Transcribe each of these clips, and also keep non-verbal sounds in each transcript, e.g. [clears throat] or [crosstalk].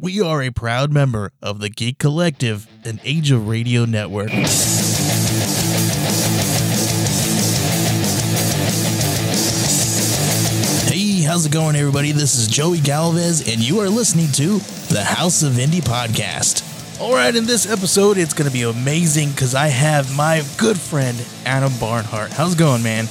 We are a proud member of the Geek Collective, and Age of Radio network. Hey, how's it going, everybody? This is Joey Galvez, and you are listening to the House of Indie podcast. All right, in this episode, it's going to be amazing because I have my good friend Adam Barnhardt. How's it going, man?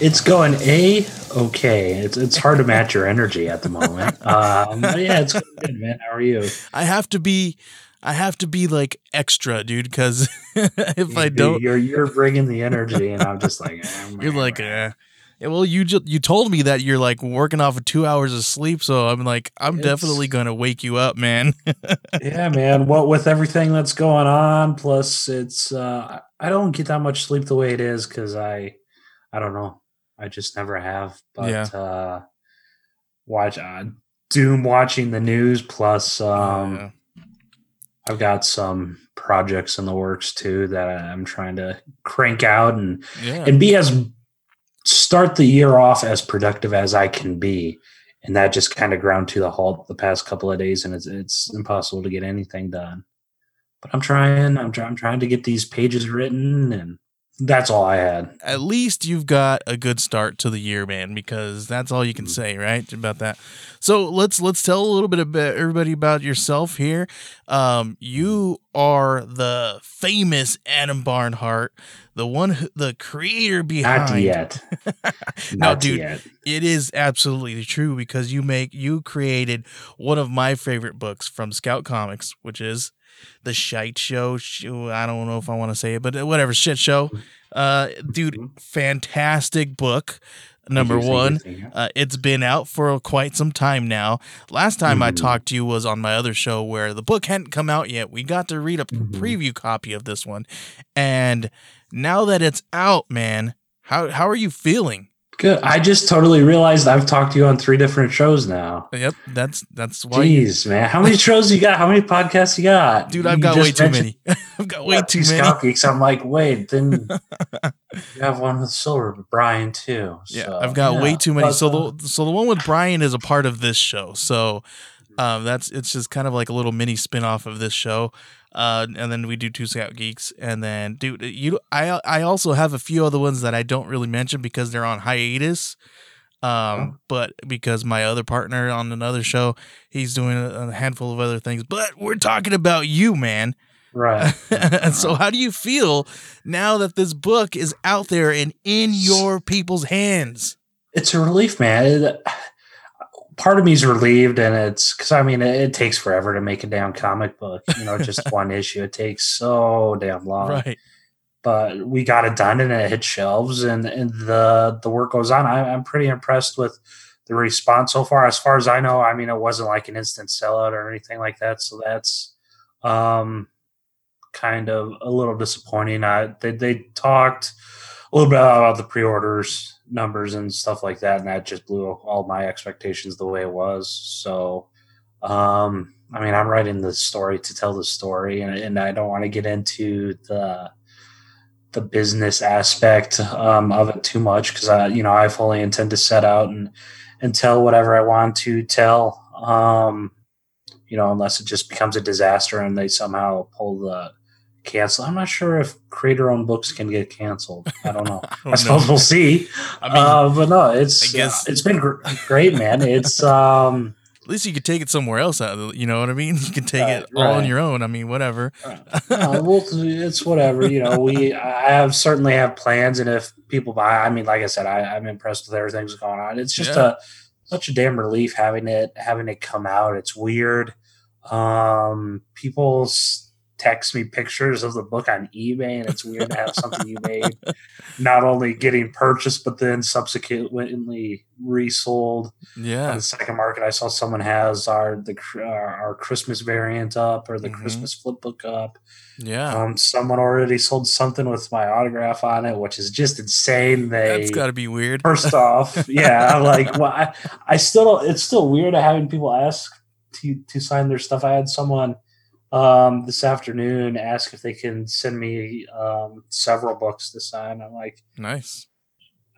It's going a okay. It's it's hard to match your energy at the moment. [laughs] Um, yeah, it's good, man. How are you? I have to be, I have to be like extra, dude, because [laughs] if I don't, you're you're bringing the energy, and I'm just like, [laughs] eh, You're like, eh. Well, you ju- you told me that you're like working off of two hours of sleep, so I'm like, I'm It's- definitely gonna wake you up, man. yeah, man. What with everything that's going on, plus it's uh, I don't get that much sleep the way it is because I, I don't know, I just never have. But Yeah. uh, watch uh, Doom watching the news, plus um, Yeah. I've got some projects in the works too that I'm trying to crank out and yeah, and be as start the year off as productive as I can be. And that just kind of ground to the halt the past couple of days, and it's it's impossible to get anything done. But I'm trying. I'm trying. I'm trying to get these pages written, and that's all I had. At least you've got a good start to the year, man, because that's all you can Mm. say, right, about that. So let's let's tell a little bit about everybody about yourself here. Um, you are the famous Adam Barnhardt, the one, who, the creator behind. Not yet. [laughs] No, Not dude, yet. It is absolutely true because you make you created one of my favorite books from Scout Comics, which is the Shite Show. I don't know if I want to say it, but whatever shit show. Uh, dude, fantastic book. Number one, thank you, thank you. uh, it's been out for quite some time now. Last time I Mhm. talked to you was on my other show where the book hadn't come out yet. We got to read a Mhm. preview copy of this one, and now that it's out, man, how how are you feeling? Good. I just totally realized I've talked to you on three different shows now. Yep, that's that's why, you, Jeez, man. How many shows you got? How many podcasts you got? dude. I've You got way too many. [laughs] I've got way Yeah, too many. Scout Geeks. I'm like, wait, then [laughs] you have one with Silver, Brian too. Yeah, I've got yeah. way too many. So uh, the so the one with Brian is a part of this show. So um, that's it's just kind of like a little mini spin off of this show. Uh, and then we do two Scout Geeks, and then dude, you I I also have a few other ones that I don't really mention because they're on hiatus. Um, Oh. but because my other partner on another show, he's doing a, a handful of other things. But we're talking about you, man. right. [laughs] so how do you feel now that this book is out there and in your people's hands? It's a relief, man. It- part of me is relieved, and it's because I mean, it, it takes forever to make a damn comic book. You know, just [laughs] one issue. It takes so damn long. right. but we got it done and it hit shelves and, and the the work goes on. I, I'm pretty impressed with the response so far. As far as I know, I mean, it wasn't like an instant sellout or anything like that. So that's um, kind of a little disappointing. I, they, they talked a little bit about the pre-orders numbers and stuff like that, and that just blew all my expectations the way it was. So, um, I mean, I'm writing the story to tell the story, and, and I don't want to get into the the business aspect um, of it too much because I, you know, I fully intend to set out and and tell whatever I want to tell. Um, you know, unless it just becomes a disaster and they somehow pull the cancel. I'm not sure if creator-owned books can get canceled. I don't know. [laughs] I I, don't know. suppose we'll see. I mean, uh, but no, it's uh, it's been gr- great, man. It's [laughs] um, At least you could take it somewhere else. The, you know what I mean? You can take Right, it all on your own. I mean, whatever. no, well, it's whatever. You know, we I have certainly have plans, and if people buy, I mean, like I said, I, I'm impressed with everything that's going on. It's just Yeah. a such a damn relief having it having it come out. It's weird. Um, people s- text me pictures of the book on eBay, and it's weird to have something [laughs] you made not only getting purchased but then subsequently resold on Yeah. the second market. I saw someone has our the our, Christmas variant up or the Mhm. Christmas flip book up. Yeah. Um, someone already sold something with my autograph on it, which is just insane. They That's got to be weird. first [laughs] off, yeah, like, well, I, I still it's still weird having people ask to to sign their stuff. I had someone um this afternoon ask if they can send me um several books to sign. I'm like, Nice.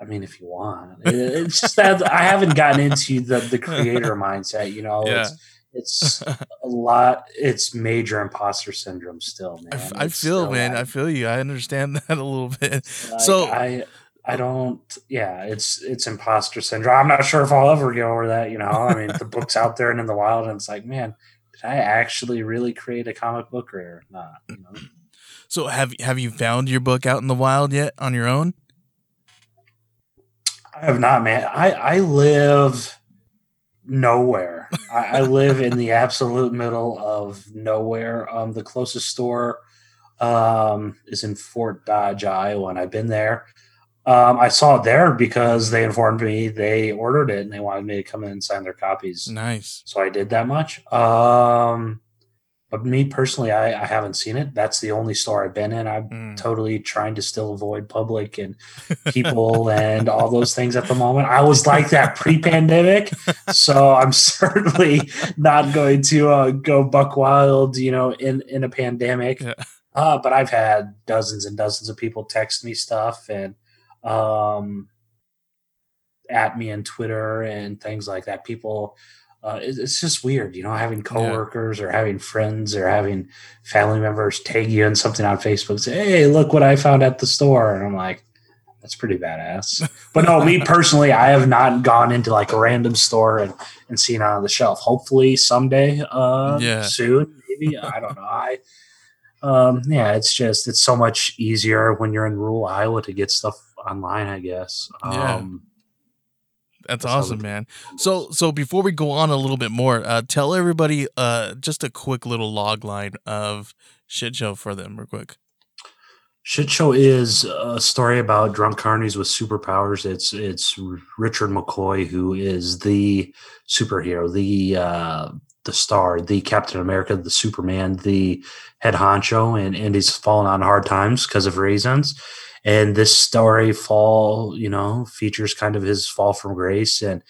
I mean, if you want, it's just that I haven't gotten into the the creator mindset. You know, Yeah. it's it's a lot. It's major imposter syndrome still, man. I, f- I feel, man. I feel you. I understand [laughs] that a little bit. Like, so I I don't yeah, it's it's imposter syndrome. I'm not sure if I'll ever get over that, you know. I mean the book's out there and in the wild and it's like, man, did I actually really create a comic book or not? You know? [clears throat] so have have you found your book out in the wild yet on your own? I have not, man. I, I live nowhere. I, I [laughs] live in the absolute middle of nowhere. Um, the closest store um, is in Fort Dodge, Iowa, and I've been there. Um, I saw it there because they informed me they ordered it and they wanted me to come in and sign their copies. Nice. So I did that much. Um, but me personally, I, I haven't seen it. That's the only store I've been in. I'm Mm. totally trying to still avoid public and [laughs] people and all those things at the moment. I was like that [laughs] pre-pandemic, so I'm [laughs] certainly not going to uh, go buck wild, you know, in in a pandemic. Yeah. Uh, but I've had dozens and dozens of people text me stuff and um, at me on Twitter and things like that. People, uh, it- it's just weird, you know, having coworkers or having friends or having family members tag you in something on Facebook, say, "Hey, look what I found at the store," and I'm like, "That's pretty badass." [laughs] But no, me personally, I have not gone into like a random store and and seen it on the shelf. Hopefully, someday, uh, Yeah. soon, maybe. I don't know. I. Um, yeah, it's just it's so much easier when you're in rural Iowa to get stuff online, I guess. Yeah. Um, That's awesome, man. So so before we go on a little bit more, uh, tell everybody uh just a quick little log line of shit show for them, real quick. Shit Show is a story about drunk carnies with superpowers. It's it's Richard McCoy who is the superhero, the uh, the star, the Captain America, the Superman, the head honcho, and and he's fallen on hard times because of reasons. And this story fall, you know, features kind of his fall from grace and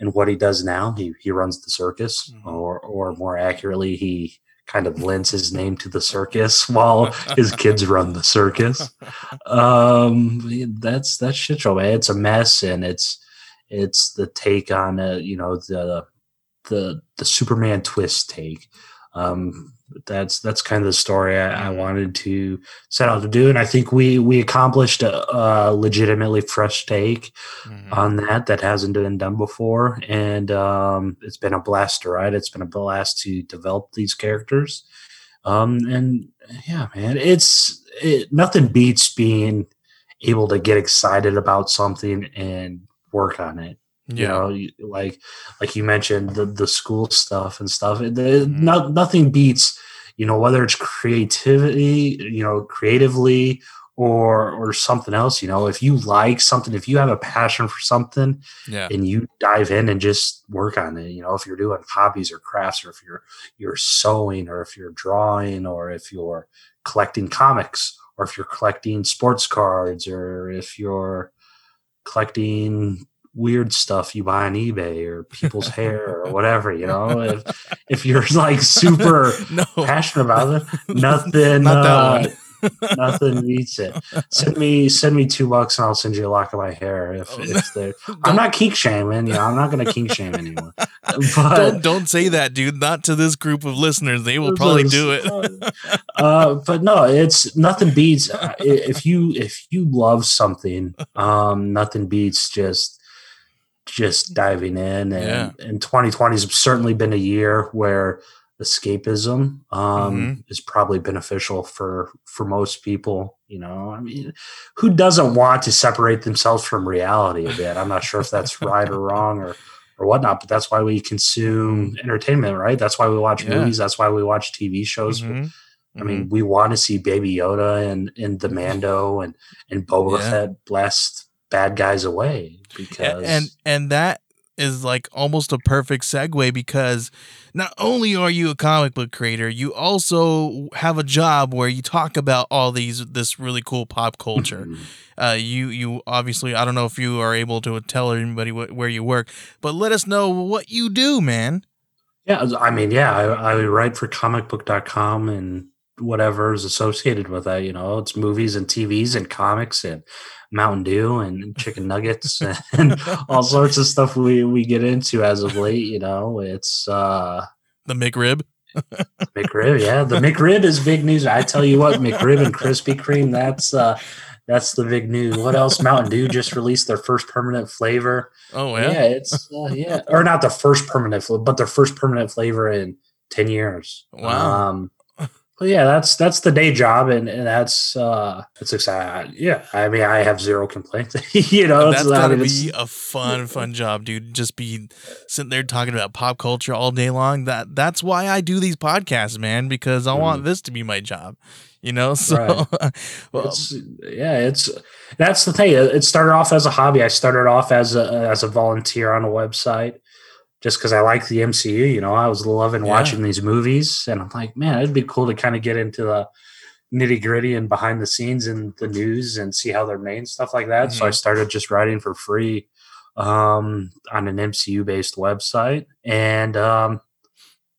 and what he does now. He he runs the circus, Mhm. or or more accurately, he kind of lends his name to the circus [laughs] while his kids run the circus. Um, that's that's shit show, man. It's a mess, and it's it's the take on uh, you know the the the Superman twist take. Um, that's that's kind of the story I, I wanted to set out to do, and I think we we accomplished a, a legitimately fresh take Mhm. on that that hasn't been done before. And um, it's been a blast to write. It's been a blast to develop these characters. Um, and yeah man it's it, nothing beats being able to get excited about something and work on it. You know like like you mentioned the the school stuff and stuff. It, Mhm. no, nothing beats you know whether it's creativity you know creatively or or something else you know if you like something if you have a passion for something yeah. and you dive in and just work on it you know if you're doing hobbies or crafts or if you're you're sewing or if you're drawing or if you're collecting comics or if you're collecting sports cards or if you're collecting weird stuff you buy on ebay or people's [laughs] hair or whatever you know if [laughs] if you're like super [laughs] no. passionate about it nothing Not uh, nothing beats it send me send me two bucks and i'll send you a lock of my hair if, Oh, if i'm not kink shaming you know i'm not gonna kink shame anyone but don't don't say that, dude. Not to this group of listeners. They will probably do it. uh, but no, it's nothing beats uh, if you if you love something, um, nothing beats just just diving in, and Yeah. and 2020 has certainly been a year where escapism um, Mhm. is probably beneficial for for most people. You know, I mean, who doesn't want to separate themselves from reality a bit? I'm not sure if that's right or [laughs] wrong or or whatnot, but that's why we consume entertainment, right? That's why we watch Mm-hmm. Yeah. movies. That's why we watch TV shows. Mhm. I mean, we want to see Baby Yoda and and the [laughs] Mando and and Boba Yeah. Fett blast bad guys away because and and that is like almost a perfect segue because not only are you a comic book creator you also have a job where you talk about all these this really cool pop culture uh you you obviously i don't know if you are able to tell everybody wh- where you work but let us know what you do man yeah, I mean, yeah, I, I write for comicbook.com and whatever is associated with that. You know, it's movies and TVs and comics and Mountain Dew and [laughs] chicken nuggets [laughs] and all sorts of stuff we we get into as of late. You know, it's uh the mcrib [laughs] McRib, yeah. The McRib is big news. I tell you what, McRib and Krispy Kreme, that's uh that's the big news. What else? Mountain Dew just released their first permanent flavor. oh Yeah, yeah, it's uh, yeah. Or not the first permanent but their first permanent flavor in 10 years. Wow. Um but yeah, that's that's the day job and, and that's uh it's exciting. Yeah. I mean I have zero complaints. [laughs] you know, it's, that's I gotta mean, be a fun fun job dude just be sitting there talking about pop culture all day long that that's why i do these podcasts man because i want this to be my job you know [laughs] so well it's yeah it's that's the thing it started off as a hobby i started off as a as a volunteer on a website just because i like the mcu you know i was loving Yeah. watching these movies and i'm like man it'd be cool to kind of get into the nitty gritty and behind the scenes and the news and see how they're made and stuff like that so i Mhm. started just writing for free um on an mcu based website and um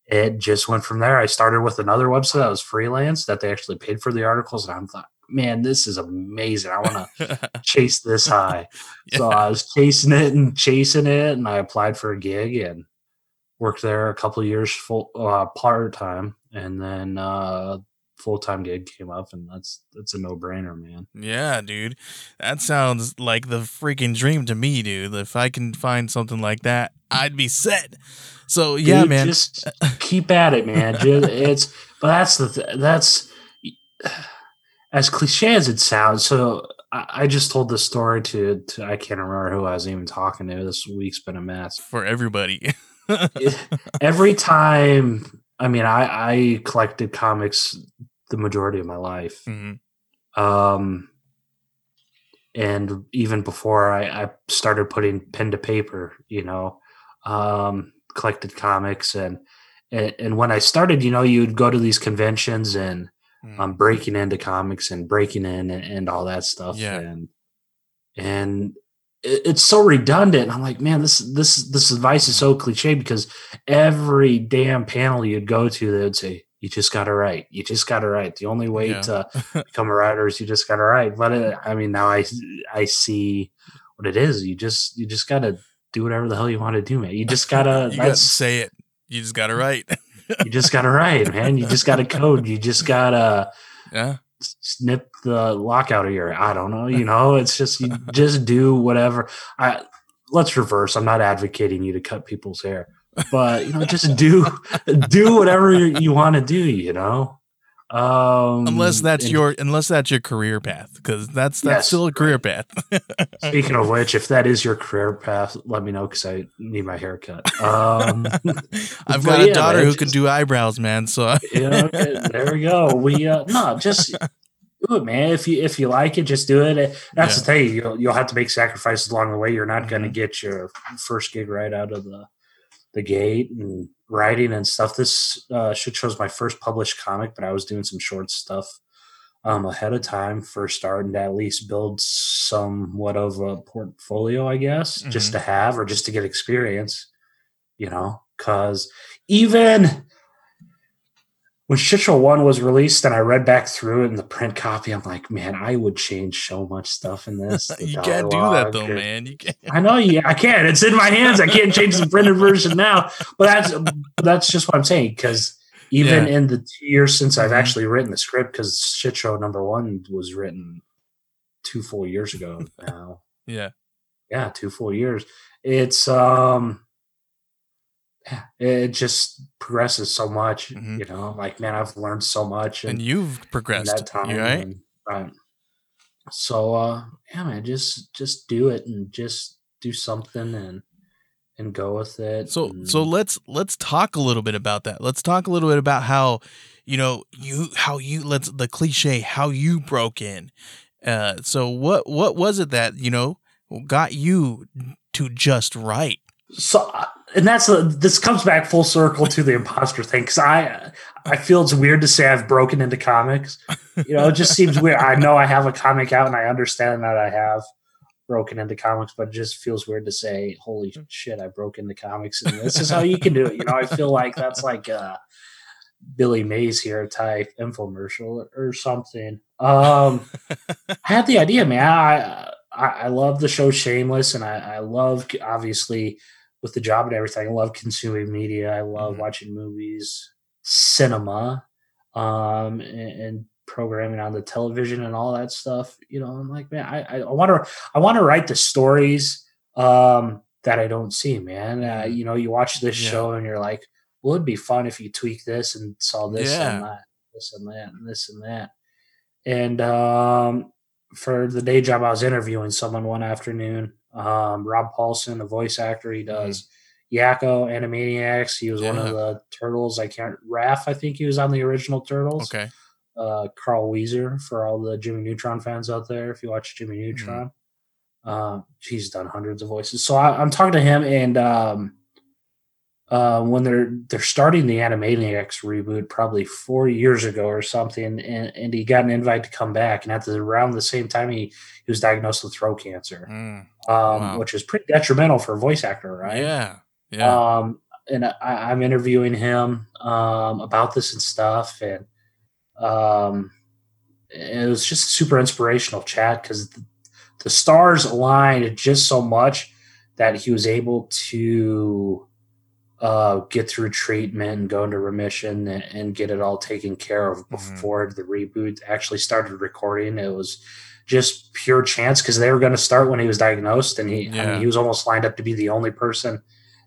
it just went from there. I started with another website that was freelance that they actually paid for the articles, and I'm thought, man, this is amazing. I want to [laughs] chase this high. [laughs] So I was chasing it and chasing it, and I applied for a gig and worked there a couple of years full uh, part time, and then uh, full time gig came up, and that's that's a no brainer, man. Yeah, dude. That sounds like the freaking dream to me, dude. If I can find something like that, I'd be set. So, yeah, Dude, man. Just keep at it, man. [laughs] It's but that's the th- that's as cliche as it sounds. So I, I just told the story to, to I can't remember who I was even talking to. This week's been a mess. for everybody. [laughs] Every time, I mean, I I collected comics the majority of my life. Mhm. Um, and even before I, I started putting pen to paper, you know, um, collected comics and, and and when I started, you know, you'd go to these conventions and Mhm. um, breaking into comics and breaking in and, and all that stuff. Yeah. And and it, it's so redundant. I'm like, man, this this this advice is so cliche because every damn panel you'd go to, they would say, "You just got to write. You just got to write. The only way Yeah. to [laughs] become a writer is you just got to write." But uh, I mean, now I I see what it is. You just you just got to do whatever the hell you want to do, man. You just [laughs] gotta. you got to say it. You just got to write. [laughs] you just gotta write, man. You just gotta code. You just gotta yeah. snip the lock out of your i don't know you know it's just you just do whatever i let's reverse i'm not advocating you to cut people's hair but you know just do do whatever you, you want to do you know um Unless that's and your unless that's your career path cuz that's that's Yes, still a career path. [laughs] speaking of which if that is your career path let me know because i need my haircut um [laughs] I've but got a yeah, daughter man, who can do eyebrows, man. So yeah, okay, there we go. We uh no, just do it, man. If you if you like it, just do it. That's the thing. You'll you'll have to make sacrifices along the way. You're not going to Mhm. get your first gig right out of the the gate and writing and stuff. This uh, shit shows my first published comic, but I was doing some short stuff um ahead of time for starting to at least build somewhat of a portfolio, I guess, just to have or just to get experience. You know, because even when Shit Show One was released and I read back through it in the print copy, I'm like, man, I would change so much stuff in this. [laughs] You can't do that though, and- man. You can't. I know, yeah, I can't. It's in my hands. I can't change the printed version now. But that's that's just what I'm saying. Because even Yeah. in the two years since I've Mhm. actually written the script, because Shit Show number one was written two full years ago now [laughs] Yeah. yeah, two full years. it's um it just progresses so much. Mhm. You know, like man, I've learned so much and in, you've progressed. that time. right? and, right. So uh yeah, man, just just do it and just do something and and go with it. So and- so let's let's talk a little bit about that. Let's talk a little bit about how you know you how you let's the cliche how you broke in. Uh so what what was it that, you know, got you to just right? So uh, and that's a, this comes back full circle to the imposter thing because i i feel it's weird to say i've broken into comics. You know it just seems weird. I know i have a comic out and i understand that i have broken into comics but it just feels weird to say holy shit i broke into comics and this is how you can do it you know? I feel like that's like uh billy mays here type infomercial or something. Um I had the idea, man. I I, I love the show Shameless, and I, I love obviously with the job and everything. I love consuming media. I love Mhm. watching movies, cinema, um, and, and programming on the television and all that stuff. You know, I'm like, man, I I want to I want to write the stories um, that I don't see, man. Uh, Mhm. you know, you watch this Yeah. show and you're like, well, it'd be fun if you tweak this and saw this Yeah. and that, this and that, and this and that. And um, for the day job, I was interviewing someone one afternoon. Um, Rob Paulsen, the voice actor, he does Yakko, Animaniacs. He was one Mm-hmm. Of the turtles. I can't. Raph, I think he was on the original Turtles. Okay. Uh, Carl Wheezer for all the Jimmy Neutron fans out there. If you watch Jimmy Mm-hmm. Neutron, uh, he's done hundreds of voices. So I, I'm talking to him, and um, uh, when they're they're starting the Animaniacs reboot, probably four years ago or something, and, and he got an invite to come back, and at the around the same time he he was diagnosed with throat cancer, Mm. um, Wow. which is pretty detrimental for a voice actor, right? Yeah. Yeah. Um, and I, I'm interviewing him um, about this and stuff, and um, it was just a super inspirational chat because the, the stars aligned just so much that he was able to uh, get through treatment and go into remission and, and get it all taken care of Mhm. before the reboot actually started recording. It was just pure chance because they were going to start when he was diagnosed, and he I mean, he was almost lined up to be the only person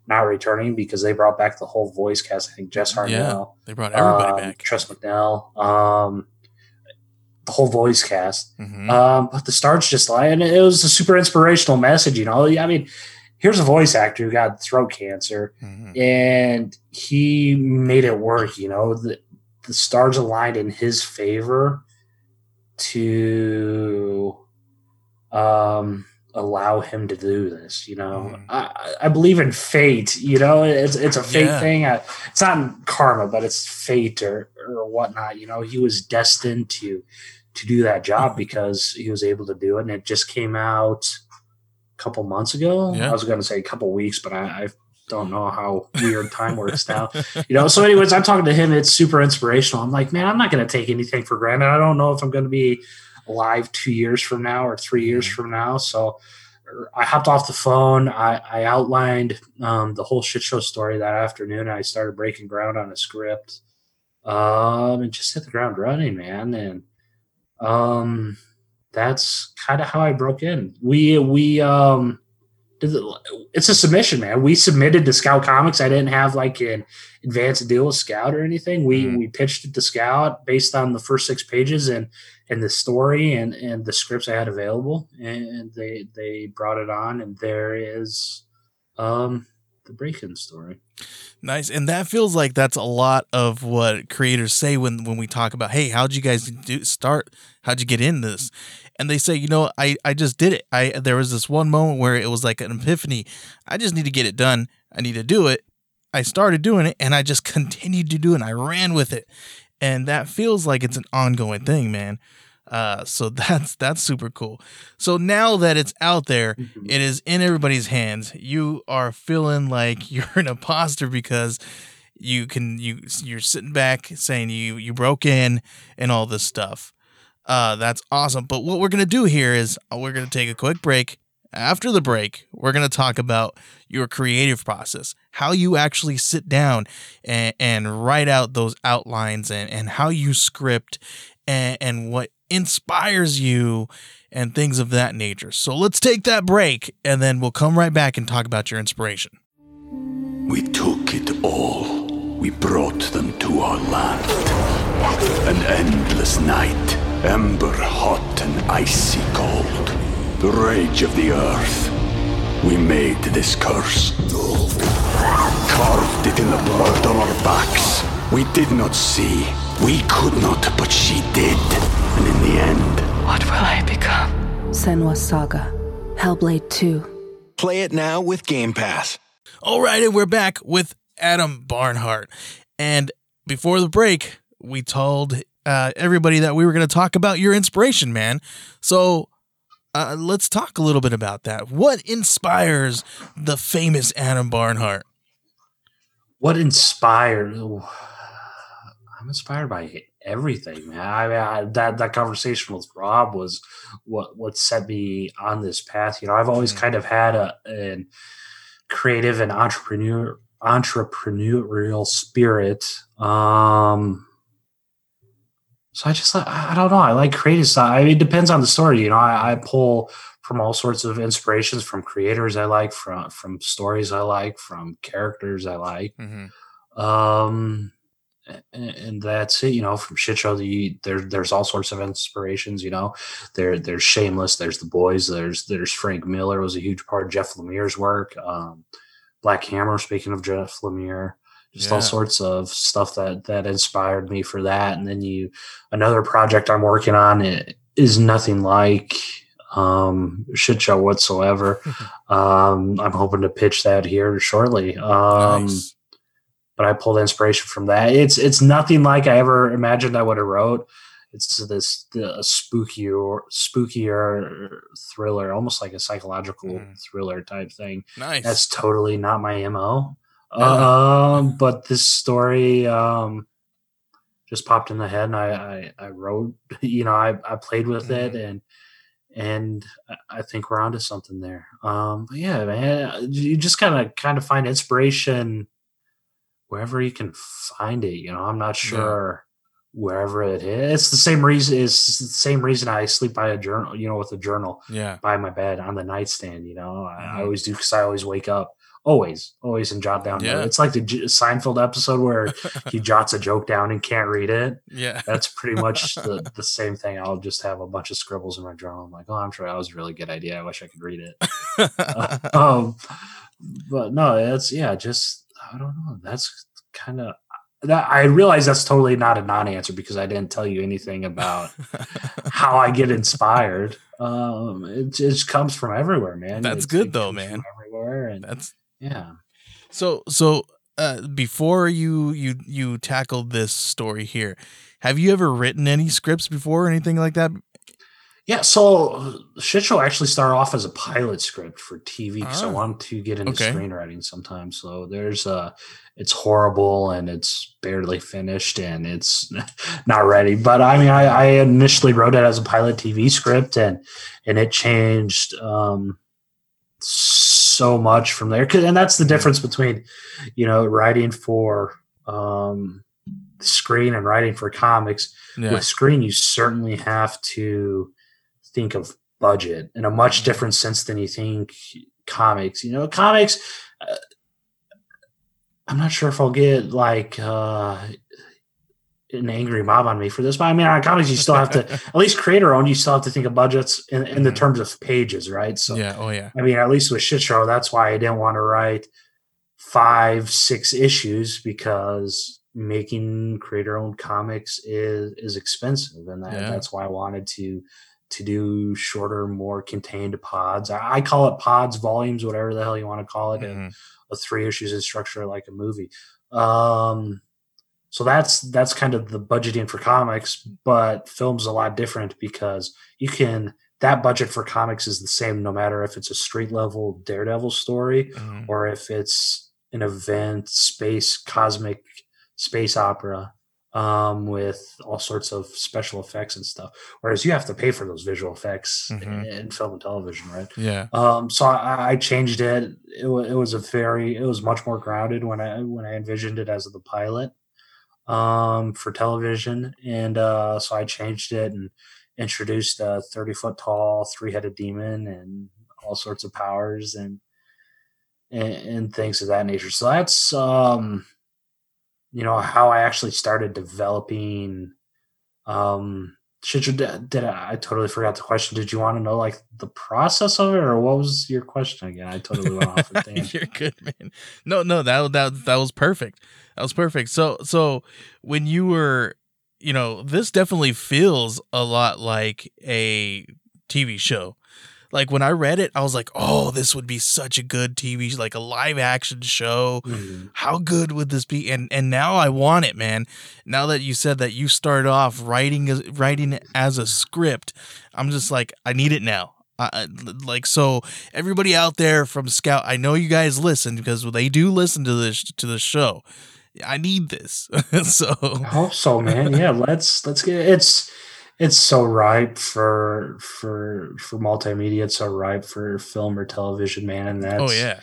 not returning because they brought back the whole voice cast. I think Jess Harnell, they brought everybody um, back. Tress MacNeille, um, the whole voice cast. Mhm. Um, but the stars just lie, and it was a super inspirational message. You know, I mean, here's a voice actor who got throat cancer, Mhm. and he made it work. You know, the the stars aligned in his favor to um allow him to do this you know Mhm. I, I believe in fate you know it's it's a fate Yeah. thing I, it's not karma but it's fate or or whatnot you know he was destined to to do that job [laughs] because he was able to do it and it just came out couple months ago. Yeah. i was going to say a couple weeks but I, I don't know how [laughs] weird time works now. You know so anyways i'm talking to him. It's super inspirational. I'm like man i'm not going to take anything for granted. I don't know if i'm going to be alive two years from now or three years Mhm. from now. So i hopped off the phone. I, I outlined um, the whole shit show story that afternoon. I started breaking ground on a script um, and just hit the ground running man. And um, that's kind of how i broke in we we um it's a submission, man. We submitted to Scout Comics. I didn't have like an advanced deal with Scout or anything. We Mhm. we pitched it to Scout based on the first six pages and and the story and and the scripts I had available, and they they brought it on. And there is um the break-in story. Nice. And that feels like that's a lot of what creators say when when we talk about, "Hey, how'd you guys do start? How'd you get in this?" And they say, "You know, I I just did it. I there was this one moment where it was like an epiphany. I just need to get it done. I need to do it. I started doing it and I just [laughs] continued to do it and I ran with it. And that feels like it's an ongoing thing, man. Uh so [laughs] that's that's super cool. So now that it's out there, it is in everybody's hands. You are feeling like [laughs] you're an imposter because you can you you're sitting back saying you you broke in and all this stuff. Uh, that's awesome. But what we're gonna do here is uh, we're gonna take a quick break. After the break, we're gonna talk about your creative process, how you actually sit down and, and write out those outlines, and and how you script, and, and what inspires you and things of that nature. So let's take that break and then we'll come right back and talk about your inspiration. We took it all. We brought them to our land. An endless night, ember hot and icy cold. The rage of the earth. We made this curse. Carved it in the blood on our backs. We did not see. We could not, but she did. And in the end, What will I become? Senua's Saga. Hellblade 2. Play it now with Game Pass. All right, and we're back with Adam Barnhardt. And before the break, we told uh, everybody that we were going to talk about your inspiration, man. So uh, let's talk a little bit about that. What inspires the famous Adam Barnhardt? what inspired ooh, i'm inspired by everything man. I, mean, I that that conversation with rob was what what set me on this path. You know i've always Mhm. kind of had a an creative and entrepreneur entrepreneurial spirit. Um so i just i I don't know. I like creative stuff. I mean, it depends on the story. You know I, I pull from all sorts of inspirations from creators i like from from stories i like from characters i like. Mm-hmm. um and, that's it you know from shit show the there there's all sorts of inspirations you know there there's shameless there's the boys there's there's frank miller was a huge part of jeff lemire's work um black hammer speaking of jeff lemire just Yeah. all sorts of stuff that that inspired me for that and then you another project i'm working on i- is nothing like um shit show whatsoever [laughs] um i'm hoping to pitch that here shortly um nice. But I pulled inspiration from that. It's it's nothing like I ever imagined I would have wrote. It's this the spookier spookier thriller, almost like a psychological Mhm. thriller type thing. Nice. That's totally not my mo. [laughs] Uh-huh. Um, but this story um just popped in the head, and I I, I wrote. [laughs] You know, I I played with it, Mhm. and and I- I think we're onto something there. Um, but yeah, man, you just kind of kind of find inspiration wherever you can find it. You know, I'm not Yeah. sure wherever it is. It's the same reason. It's the same reason I sleep by a journal. You know, with a journal yeah. by my bed on the nightstand. You know, I, I Mhm. always do because I always wake up. Always, always, and jot down. Yeah. It's like the J- Seinfeld episode where [laughs] he jots a joke down and can't read it. yeah. That's pretty much [laughs] the, the same thing. I'll just have a bunch of scribbles in my journal. I'm like, oh, I'm sure that was a really good idea. I wish I could read it. [laughs] um, but no, it's yeah, just I don't know. That's kind of that. I realize that's totally not a non-answer because I didn't tell you anything about [laughs] how I get inspired. Um, it just comes from everywhere, man. That's It's- good it though, man. Everywhere, and That's yeah. so so uh before you you you tackled this story here, have you ever written any scripts before or anything like that? Yeah, so shit show actually started off as a pilot script for TV because Ah, I wanted to get into okay. screenwriting sometimes. So there's uh it's horrible and it's barely finished and it's [laughs] not ready. But I mean I, I initially wrote it as a pilot TV script and and it changed um so much from there. And that's the difference between, you know, writing for um screen and writing for comics Yeah. with screen you certainly have to think of budget in a much different sense than you think comics you know comics uh, i'm not sure if i'll get like uh an angry mob on me for this but i mean on comics you still have to [laughs] at least creator owned you still have to think of budgets in, in the Mhm. terms of pages right so yeah. Oh yeah. I mean, at least with shit show, that's why I didn't want to write five, six issues because making creator owned comics is is expensive, and that, Yeah. that's why I wanted to to do shorter, more contained pods. I, call it pods, volumes, whatever the hell you want to call it. and Mhm. a three issues in structure like a movie. Um, so that's that's kind of the budgeting for comics, but film's a lot different because you can that budget for comics is the same no matter if it's a street level Daredevil story Mhm. or if it's an event space cosmic space opera um, with all sorts of special effects and stuff. Whereas you have to pay for those visual effects Mhm. in film and television, right? Yeah. Um, so I, I changed it. It, wa- it was a very, it was much more grounded when I when I envisioned it as the pilot um, for television, and uh, so I changed it and introduced a 30 foot tall, three headed demon and all sorts of powers and, and, and things of that nature. So that's, um, you know, how I actually started developing, um, should you did, I, I totally forgot the question. Did you want to know like the process of it or what was your question again? I totally went off. Of [laughs] You're good, man. No, no, that that that was perfect. That was perfect. So so when you were, you know, this definitely feels a lot like a TV show. Like when I read it, I was like, "Oh, this would be such a good TV, like a live action show. Mhm. How good would this be?" And and now I want it, man. Now that you said that you started off writing as- writing as a script, I'm just like, I need it now. I- like so, everybody out there from Scout, I know you guys listen because they do listen to this to the show. I need this, [laughs] so I hope so, man. Yeah, let's let's get it's it's so ripe for for for multimedia. It's so ripe for film or television, man. And that's oh yeah,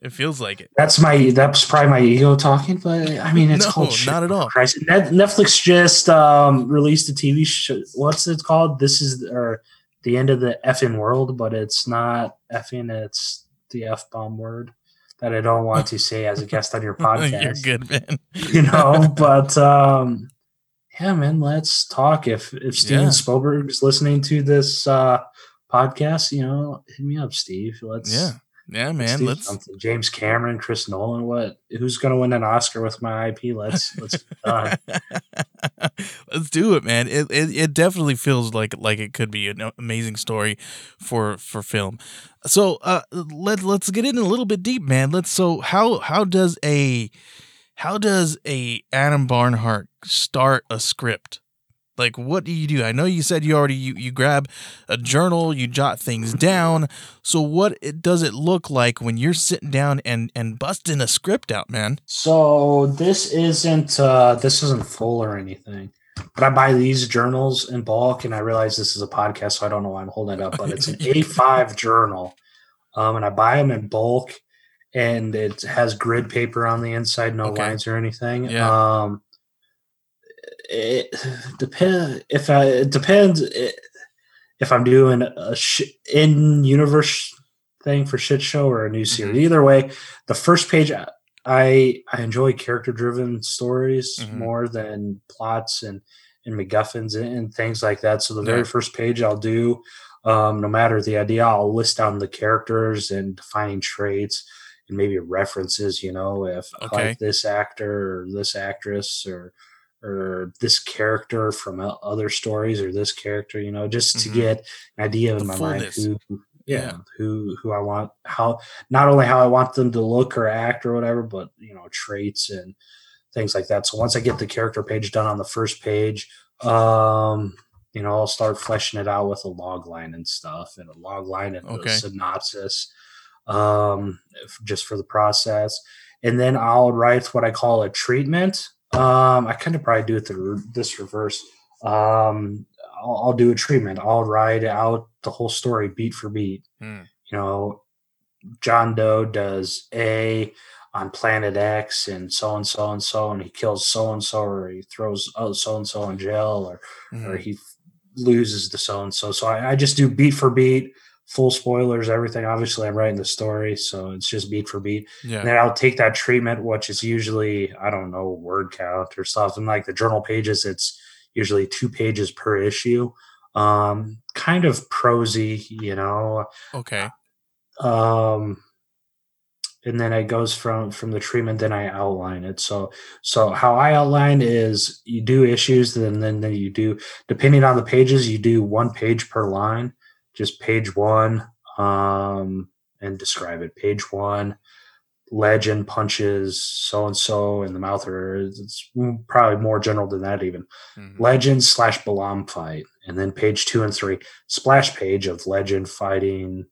it feels like it. that's my that's probably my ego talking, but I mean it's [laughs] No, called shit, not at all. Christ. Netflix just um released a TV show. What's it called? This is or the end of the effing world, but it's not effing. It's the f bomb word that I don't want [laughs] to say as a guest on your podcast You're good, man. you know [laughs] but um yeah man let's talk if if steven Yeah. Spielberg's listening to this uh podcast you know hit me up steve let's Yeah, yeah, let's man. do Let's james cameron chris nolan what who's gonna win an oscar with my ip let's let's done. [laughs] Let's do it, man. It, it it definitely feels like like it could be an amazing story for for film. So uh let let's get in a little bit deep, man. Let's so how how does a how does a Adam Barnhardt start a script? Like what do you do? I know you said you already you, you grab a journal, you jot things down. So what it, does it look like when you're sitting down and and busting a script out, man? so this isn't uh this isn't full or anything but i buy these journals in bulk and i realize this is a podcast so i don't know why i'm holding it up but it's an [laughs] a5 journal um and i buy them in bulk and it has grid paper on the inside no Okay. lines or anything Yeah. um it depends if i it depends if i'm doing a sh- in universe thing for shit show or a new series Mhm. either way the first page I I enjoy character driven stories Mhm. more than plots and and MacGuffins and, and things like that. So the very first page I'll do, um, no matter the idea, I'll list down the characters and defining traits and maybe references. You know, if Okay. like this actor or this actress or or this character from other stories or this character, you know, just to Mhm. get an idea The in my fullness. mind who yeah, Yeah. who who I want how not only how I want them to look or act or whatever, but you know, traits and things like that. So once I get the character page done on the first page, um, you know, I'll start fleshing it out with a log line and stuff and a log line and Okay. a synopsis, um, just for the process. And then I'll write what I call a treatment. Um, I kind of probably do it the, this reverse. Um, I'll, I'll do a treatment. I'll write out the whole story beat for beat. Hmm. You know, John Doe does A on Planet X and so and so and so, and he kills so and so, or he throws oh so and so in jail, or or Mhm. he loses the so and so. So I, I just do beat for beat, full spoilers, everything. Obviously, I'm writing the story, so it's just beat for beat. Yeah. And then I'll take that treatment, which is usually, I don't know, word count or something like the journal pages. It's usually two pages per issue. Um, kind of prosy, you know. Okay. Um, and then it goes from from the treatment. Then I outline it. So so how I outline is you do issues, then then then you do depending on the pages, you do one page per line, just page one, um, and describe it. Page one, legend punches so and so in the mouth, or it's probably more general than that even. Mhm. Legend slash Balam fight, and then page two and three, splash page of legend fighting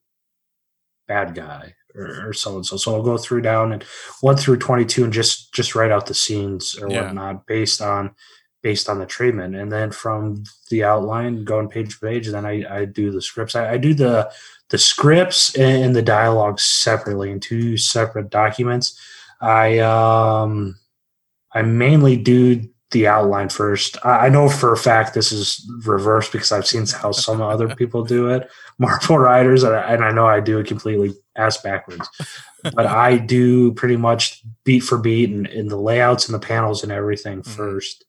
bad guy or, or so and so. So I'll go through down and one through twenty two and just just write out the scenes or Yeah. whatnot based on based on the treatment, and then from the outline going page to page, then I I do the scripts. I, I do the the scripts and the dialogue separately in two separate documents. I um I mainly do the outline first. I, I know for a fact this is reversed because I've seen how some other [laughs] people do it, Marvel writers, and I, and I know I do it completely ass backwards. but I do pretty much beat for beat and in the layouts and the panels and everything Mhm. first,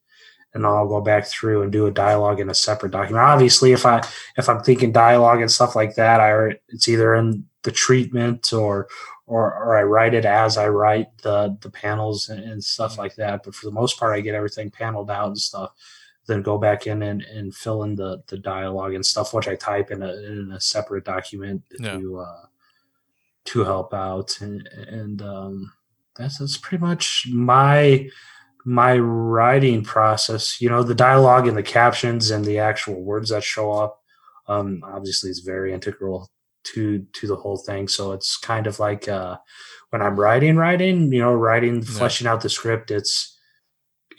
and I'll go back through and do a dialogue in a separate document. Obviously, if I if I'm thinking dialogue and stuff like that, I it's either in the treatment or or or I write it as I write the the panels and, and stuff like that. But for the most part, I get everything paneled out and stuff. Then go back in and, and fill in the the dialogue and stuff, which I type in a in a separate document Yeah. to uh, to help out. And, and um, that's that's pretty much my my writing process. You know, the dialogue and the captions and the actual words that show up. Um, obviously, is very integral to to the whole thing. So it's kind of like uh, when I'm writing, writing, you know, writing, Yeah. fleshing out the script. It's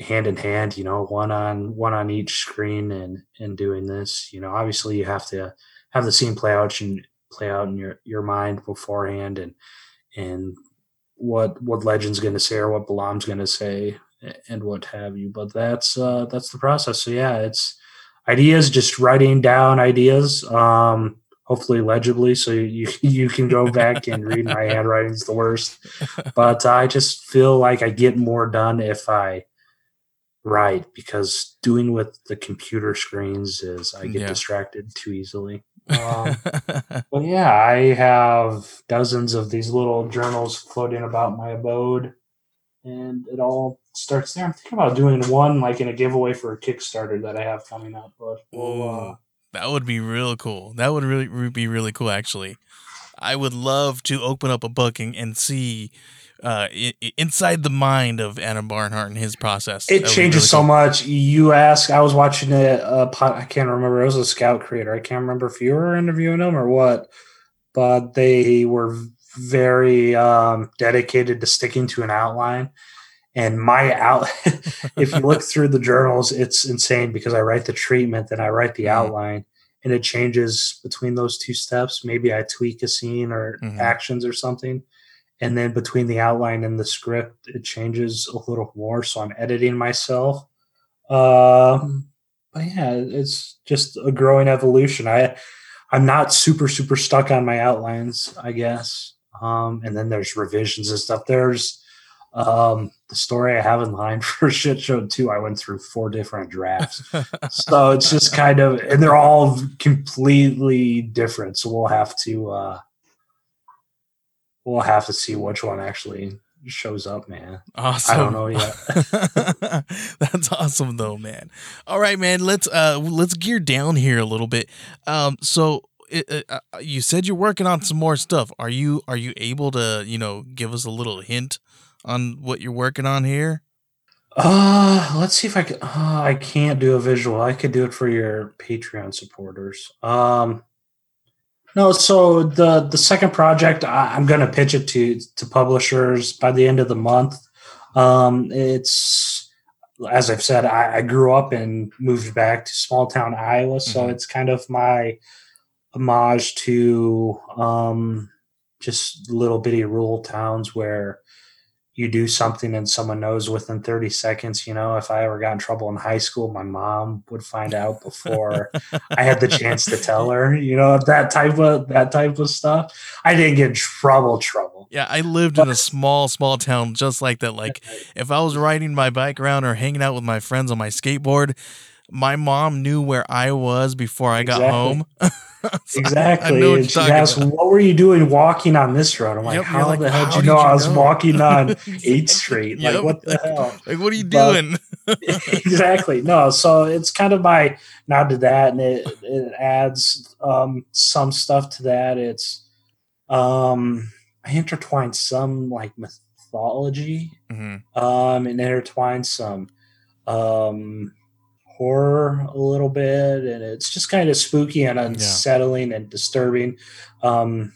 hand in hand, you know, one on one on each screen, and and doing this. You know, obviously you have to have the scene play out and play out in your your mind beforehand, and and what what Legend's going to say or what Balam's going to say and what have you. But that's uh, that's the process. So yeah, it's ideas, just writing down ideas. Um, hopefully legibly, so you you [laughs] can go back and read. My [laughs] handwriting's the worst, but I just feel like I get more done if I write because doing with the computer screens is I get Yeah. distracted too easily. Um, [laughs] well, yeah, I have dozens of these little journals floating about my abode, and it all starts there. I'm thinking about doing one like in a giveaway for a Kickstarter that I have coming up, but we'll, uh, that would be real cool. That would really be really cool, actually. I would love to open up a book and, and see uh, i- inside the mind of Adam Barnhardt and his process. It changes really so cool. much. You ask, I was watching it. Uh, po- I can't remember. It was a scout creator. I can't remember if you were interviewing him or what, but they were very um, dedicated to sticking to an outline. And my out, [laughs] if you look [laughs] through the journals, it's insane because I write the treatment, then I write the Mhm. outline, and it changes between those two steps. Maybe I tweak a scene or Mhm. actions or something. And then between the outline and the script, it changes a little more. So I'm editing myself. Um, but yeah, it's just a growing evolution. I, I'm not super, super stuck on my outlines, I guess. Um, and then there's revisions and stuff. There's um, the story I have in line [laughs] for Shit Show 2. I went through four different drafts [laughs] so it's just kind of and they're all completely different so we'll have to uh we'll have to see which one actually shows up man Awesome. i don't know yet [laughs] That's awesome though, man. All right, man. Let's uh let's gear down here a little bit. Um, so it, uh, uh, you said you're working on some more stuff. Are you are you able to you know give us a little hint on what you're working on here? uh let's see if i can uh, i can't do a visual i could do it for your patreon supporters um no so the the second project I, i'm gonna pitch it to to publishers by the end of the month um it's as I've said, I, I grew up and moved back to small town Iowa, so Mhm. it's kind of my homage to um, just little bitty rural towns where you do something and someone knows within 30 seconds. You know, if I ever got in trouble in high school, my mom would find out before [laughs] I had the chance to tell her. You know, that type of that type of stuff. I didn't get in trouble, trouble. Yeah, I lived in a small, small town just like that. Like, if I was riding my bike around or hanging out with my friends on my skateboard, my mom knew where I was before I got Exactly. home. [laughs] [laughs] Exactly. And she asked, about. "What were you doing walking on this road?" I'm like, Yep, "How like, the hell "How did you know you I was know?" walking [laughs] on 8th Street? Like, Yep. what the hell?" Like, what are you But- doing? [laughs] exactly. No, so it's kind of my nod to that, and it it adds um, some stuff to that. It's um, I intertwine some like mythology hmm um, and intertwine some um, horror a little bit, and it's just kind of spooky and unsettling and disturbing. Um,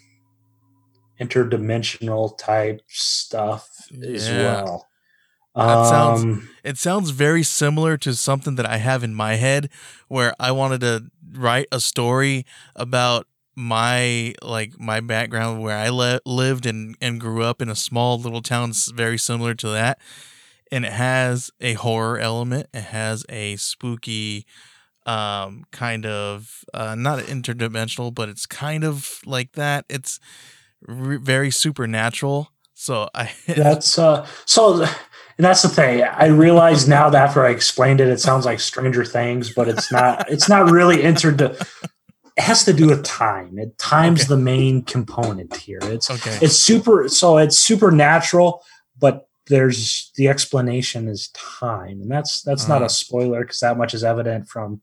interdimensional type stuff as Yeah. well. That sounds- Um, It sounds very similar to something that I have in my head where I wanted to write a story about my like my background where I le- lived and and grew up in a small little town very similar to that and it has a horror element. It has a spooky um kind of uh not interdimensional but it's kind of like that it's re- very supernatural so i [laughs] That's uh so and that's the thing. I realize now that after I explained it, it sounds like Stranger Things, but it's not it's not really entered it has to do with time. It time's Okay. the main component here. It's okay it's super so it's supernatural, but there's the explanation is time. And that's that's not Uh-huh. a spoiler because that much is evident from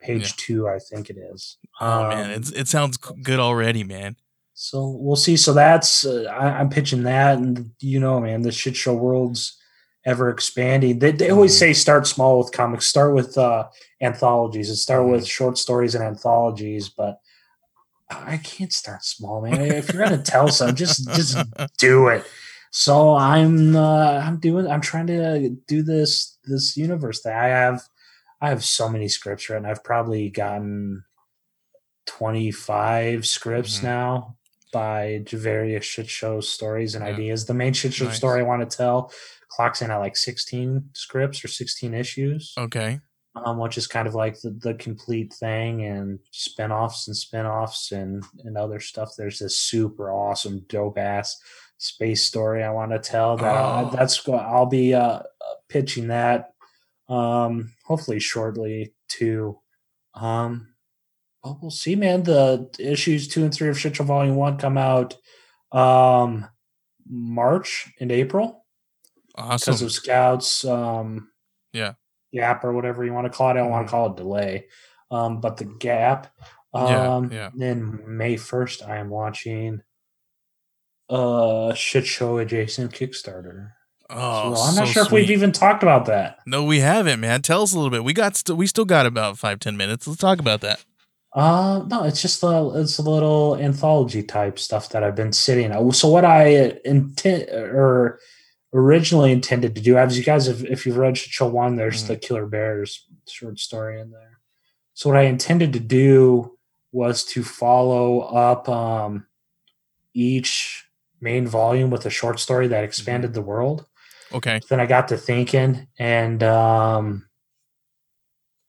page Yeah. two, I think it is. oh man Um, it's, it sounds good already man so we'll see. So that's uh, I, I'm pitching that, and you know, man, the shit show world's ever expanding. They, they always Mhm. say start small with comics, start with uh, anthologies, and start Mhm. with short stories and anthologies. But I can't start small, man. if you're gonna tell some, just just [laughs] do it. So I'm uh, I'm doing I'm trying to do this this universe thing. I have I have so many scripts written. I've probably gotten 25 scripts Mhm. now by various shit show stories and Yeah. ideas. The main shit show Nice. story I want to tell clocks in at like 16 scripts or 16 issues, okay um, which is kind of like the, the complete thing and spin-offs and spin-offs and, and other stuff. There's this super awesome dope ass space story I want to tell that Oh. that's I'll be uh, uh, pitching that um hopefully shortly too. Um well, we'll see, man. The issues two and three of Shit Show Volume One come out um March and April awesome because of Scouts. Um, Yeah. Gap or whatever you want to call it. I don't want to call it delay. Um, but the Gap. Yeah, Um, yeah. Then May first, I am launching a shit show adjacent Kickstarter. oh so I'm not so sure if we've even talked about that. no we haven't man tell us a little bit we got st- we still got about five ten minutes let's talk about that Uh no, it's just a it's a little anthology type stuff that I've been sitting. on. So what I intend or originally intended to do, as you guys, if, if you've read Show One, there's Mhm. the Killer Bears short story in there. So what I intended to do was to follow up um, each main volume with a short story that expanded the world okay then I got to thinking, and um,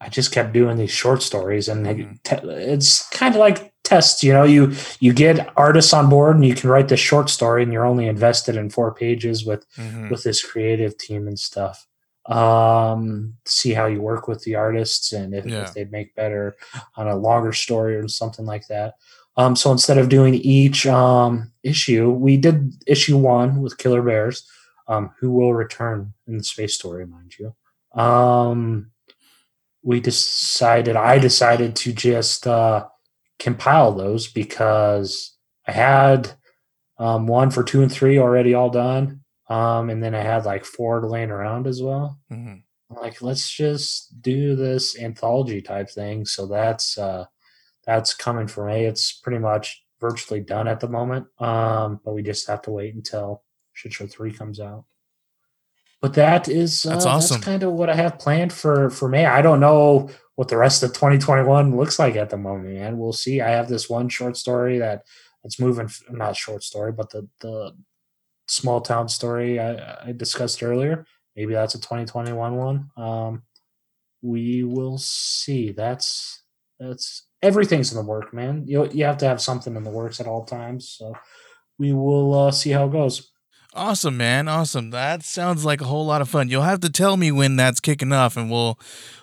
I just kept doing these short stories, and Mhm. te- it's kind of like tests. You know, you you get artists on board, and you can write this short story, and you're only invested in four pages with Mhm. with this creative team and stuff. Um, see how you work with the artists, and if, Yeah. if they'd make better on a longer story or something like that. Um, so instead of doing each um, issue, we did issue one with Killer Bears um, who will return in the space story, mind you. Um, we decided, I decided to just uh, compile those because I had um, one for two and three already all done. Um, and then I had like four laying around as well. Mhm. Like, let's just do this anthology type thing. So that's uh, that's coming for me. It's pretty much virtually done at the moment. Um, but we just have to wait until Shit Show three comes out. But that is uh, That's awesome. That's kind of what I have planned for for May. I don't know what the rest of 2021 looks like at the moment, man. We'll see. I have this one short story that it's moving. Not short story, but the the small town story I, I discussed earlier. Maybe that's a 2021 one. Um, we will see. That's that's everything's in the work, man. You you have to have something in the works at all times. So we will uh, see how it goes. Awesome, man. Awesome. That sounds like a whole lot of fun. You'll have to tell me when that's kicking off and we'll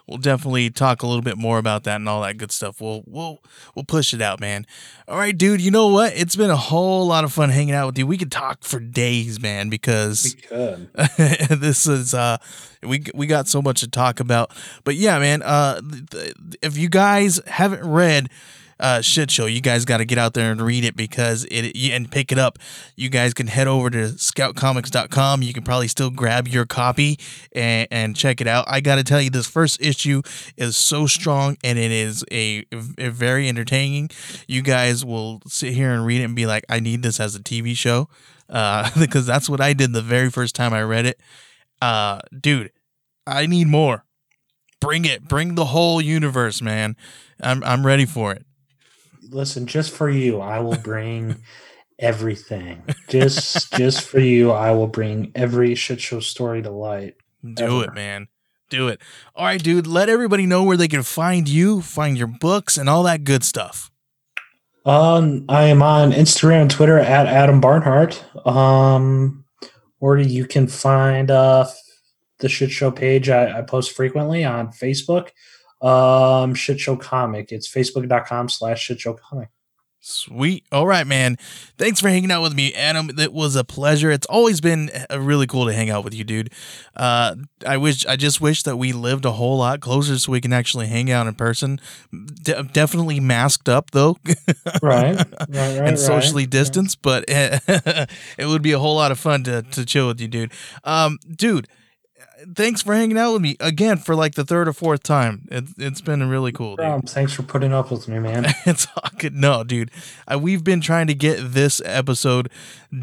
we'll definitely talk a little bit more about that and all that good stuff. We'll we'll we'll push it out, man. All right, dude. You know what? It's been a whole lot of fun hanging out with you. We could talk for days, man, because could. [laughs] this is uh we we got so much to talk about but yeah man uh if you guys haven't read uh shit show. You guys got to get out there and read it because it and pick it up. You guys can head over to scoutcomics.com you can probably still grab your copy and, and check it out. I gotta tell you this first issue is so strong and it is a, a very entertaining. You guys will sit here and read it and be like i need this as a tv show [laughs] uh because that's what i did the very first time i read it. Uh dude i need more. Bring it. Bring the whole universe man. I'm i'm ready for it Listen, just for you, I will bring everything. Just just for you, I will bring every shit show story to light. Do it, man. Do it. All right, dude. Let everybody know where they can find you, find your books, and all that good stuff. Um, I am on Instagram and Twitter at Adam Barnhardt. Um, or you can find uh the shit show page I, I post frequently on Facebook. Um, shit show comic. It's facebook.com slash shit show comic. Sweet. All right, man. Thanks for hanging out with me, Adam. It was a pleasure. It's always been uh, really cool to hang out with you, dude. Uh, I wish, I just wish that we lived a whole lot closer so we can actually hang out in person. De- definitely masked up though, [laughs] Right. right, right and socially right. distanced, but [laughs] it would be a whole lot of fun to to chill with you, dude. Um, dude. Thanks for hanging out with me again for like the third or fourth time. It, it's been really cool. Um, thanks for putting up with me, man. [laughs] it's all good. No, dude. Uh, we've been trying to get this episode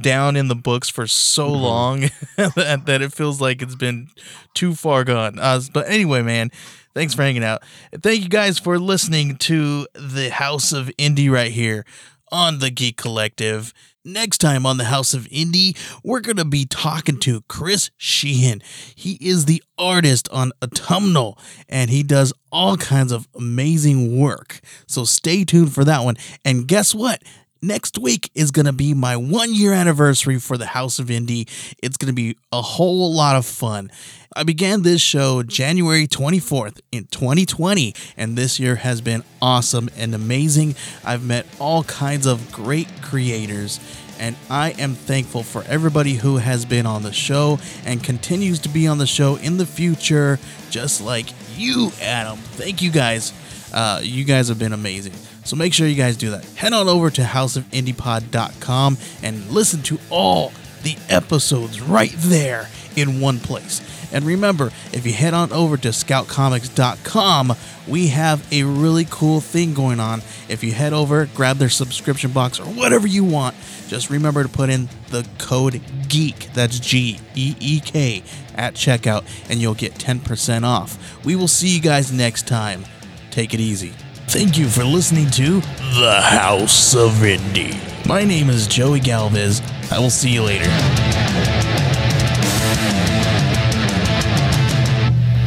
down in the books for so Mm-hmm. long [laughs] that, that it feels like it's been too far gone. Uh, but anyway, man, thanks for hanging out. Thank you guys for listening to the House of Indie right here on the Geek Collective. Next time on the House of Indie, we're going to be talking to Chris Shehan. He is the artist on Autumnal and he does all kinds of amazing work. So stay tuned for that one. And guess what? Next week is going to be my one year anniversary for the House of Indie. It's going to be a whole lot of fun. I began this show January 24th in 2020, and this year has been awesome and amazing. I've met all kinds of great creators, and I am thankful for everybody who has been on the show and continues to be on the show in the future, just like you, Adam. Thank you guys. Uh, you guys have been amazing. So make sure you guys do that. Head on over to houseofindiepod.com and listen to all the episodes right there in one place. And remember, if you head on over to scoutcomics.com, we have a really cool thing going on. If you head over, grab their subscription box or whatever you want, just remember to put in the code GEEK, that's G E E K, at checkout, and you'll get 10% off. We will see you guys next time. Take it easy. Thank you for listening to The House of Indie. My name is Joey Galvez. I will see you later.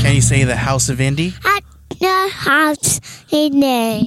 Can you say The House of Indie? at the house in there.